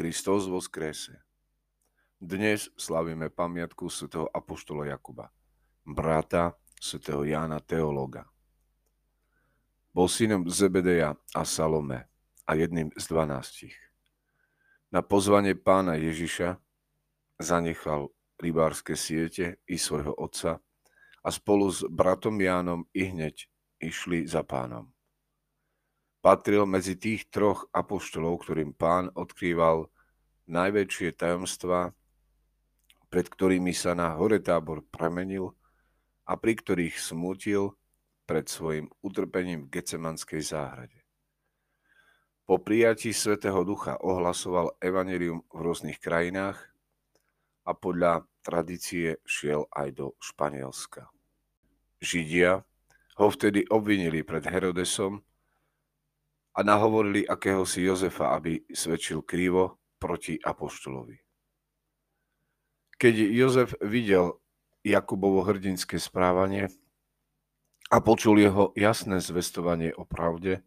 Kristus skrese. Dnes slavíme pamiatku svätého Apoštola Jakuba, brata svätého Jána Teológa. Bol synom Zebedeja a Salome a jedným z dvanástich. Na pozvanie pána Ježiša zanechal rybárske siete i svojho otca a spolu s bratom Jánom i hneď išli za pánom. Patril medzi tých troch apoštolov, ktorým pán odkrýval najväčšie tajomstvá, pred ktorými sa na hore tábor premenil a pri ktorých smútil pred svojim utrpením v Gecemanskej záhrade. Po prijatí Svetého Ducha ohlasoval evanelium v rôznych krajinách a podľa tradície šiel aj do Španielska. Židia ho vtedy obvinili pred Herodesom a nahovorili akéhosi Jozefa, aby svedčil krivo proti apoštolovi. Keď Jozef videl Jakubovo hrdinské správanie a počul jeho jasné zvestovanie o pravde,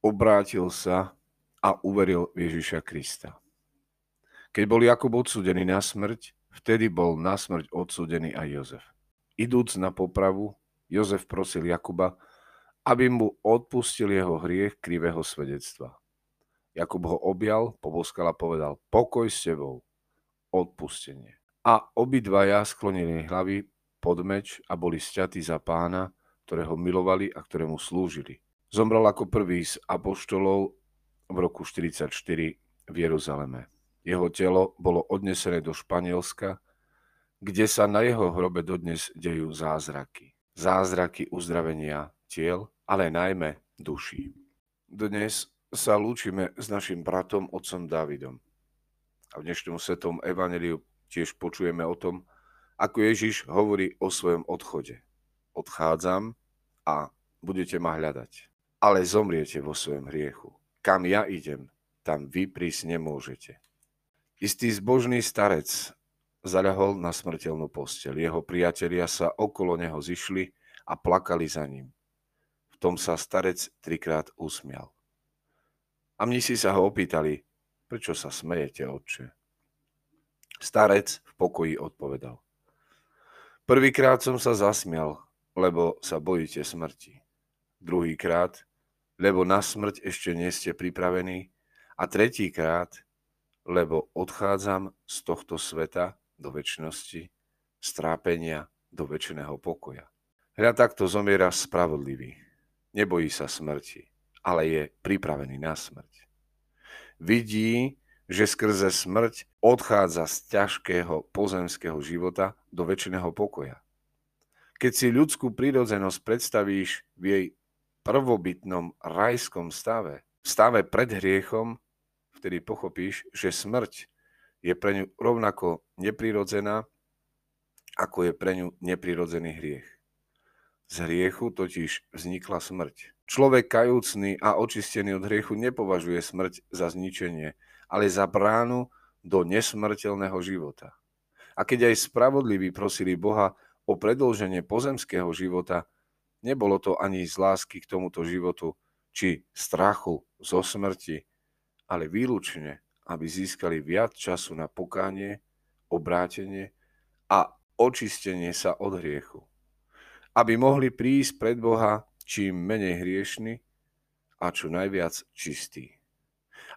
obrátil sa a uveril Ježiša Krista. Keď bol Jakub odsúdený na smrť, vtedy bol na smrť odsúdený aj Jozef. Idúc na popravu, Jozef prosil Jakuba, aby mu odpustil jeho hriech krivého svedectva. Jakub ho objal, poboskal a povedal, pokoj s tebou, odpustenie. A obidvaja sklonili hlavy pod meč a boli sťatí za pána, ktorého milovali a ktorému slúžili. Zomrel ako prvý z apoštolov v roku 44 v Jeruzaleme. Jeho telo bolo odnesené do Španielska, kde sa na jeho hrobe dodnes dejú zázraky. Zázraky uzdravenia tiel, ale najmä duší. Dnes sa lúčime s našim bratom, otcom Dávidom. A v dnešnom svetom evaneliu tiež počujeme o tom, ako Ježiš hovorí o svojom odchode. Odchádzam a budete ma hľadať. Ale zomriete vo svojom hriechu. Kam ja idem, tam vy prísť nemôžete. Istý zbožný starec zaľahol na smrteľnú posteľ. Jeho priatelia sa okolo neho zišli a plakali za ním tom sa starec trikrát usmial. A mnisi sa ho opýtali, prečo sa smejete, otče? Starec v pokoji odpovedal. Prvýkrát som sa zasmial, lebo sa bojíte smrti. Druhýkrát, lebo na smrť ešte nie ste pripravení. A tretíkrát, lebo odchádzam z tohto sveta do väčšnosti, strápenia do väčšného pokoja. Hľa takto zomiera spravodlivý Nebojí sa smrti, ale je pripravený na smrť. Vidí, že skrze smrť odchádza z ťažkého pozemského života do väčšiného pokoja. Keď si ľudskú prírodzenosť predstavíš v jej prvobytnom rajskom stave, v stave pred hriechom, vtedy pochopíš, že smrť je pre ňu rovnako neprirodzená, ako je pre ňu neprirodzený hriech. Z hriechu totiž vznikla smrť. Človek kajúcný a očistený od hriechu nepovažuje smrť za zničenie, ale za bránu do nesmrteľného života. A keď aj spravodliví prosili Boha o predlženie pozemského života, nebolo to ani z lásky k tomuto životu, či strachu zo smrti, ale výlučne, aby získali viac času na pokánie, obrátenie a očistenie sa od hriechu aby mohli prísť pred Boha čím menej hriešny a čo najviac čistý.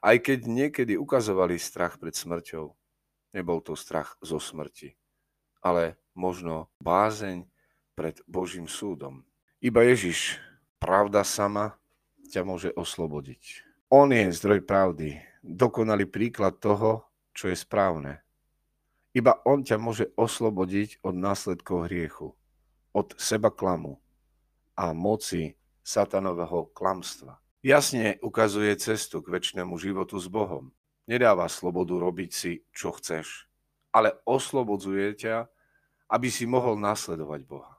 Aj keď niekedy ukazovali strach pred smrťou, nebol to strach zo smrti, ale možno bázeň pred Božím súdom. Iba Ježiš, pravda sama, ťa môže oslobodiť. On je zdroj pravdy, dokonalý príklad toho, čo je správne. Iba On ťa môže oslobodiť od následkov hriechu od seba klamu a moci satanového klamstva. Jasne ukazuje cestu k väčšnému životu s Bohom. Nedáva slobodu robiť si, čo chceš, ale oslobodzuje ťa, aby si mohol nasledovať Boha.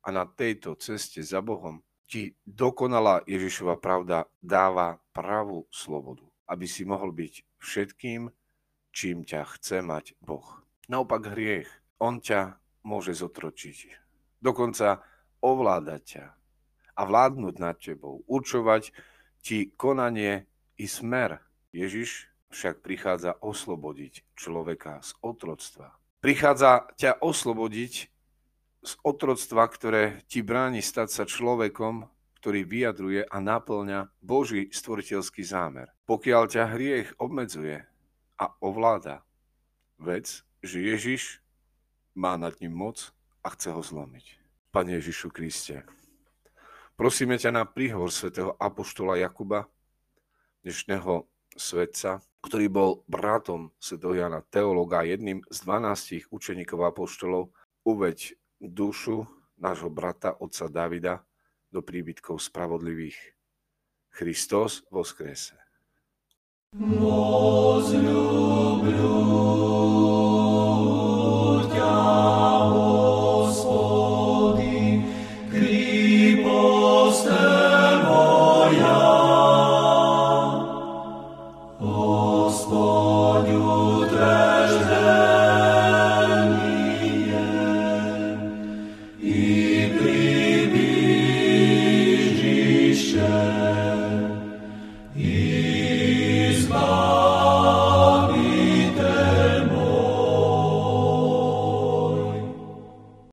A na tejto ceste za Bohom ti dokonalá Ježišova pravda dáva pravú slobodu, aby si mohol byť všetkým, čím ťa chce mať Boh. Naopak hriech, on ťa môže zotročiť dokonca ovládať ťa a vládnuť nad tebou, určovať ti konanie i smer Ježiš však prichádza oslobodiť človeka z otroctva. Prichádza ťa oslobodiť z otroctva, ktoré ti bráni stať sa človekom, ktorý vyjadruje a naplňa Boží stvoriteľský zámer. Pokiaľ ťa hriech obmedzuje a ovláda, vec, že Ježiš má nad ním moc a chce ho zlomiť. Pane Ježišu Kriste, prosíme ťa na príhovor svätého Apoštola Jakuba, dnešného svetca, ktorý bol bratom svätého Jana Teologa, jedným z 12 učeníkov Apoštolov, uveď dušu nášho brata, otca Davida, do príbytkov spravodlivých. Christos voskrese.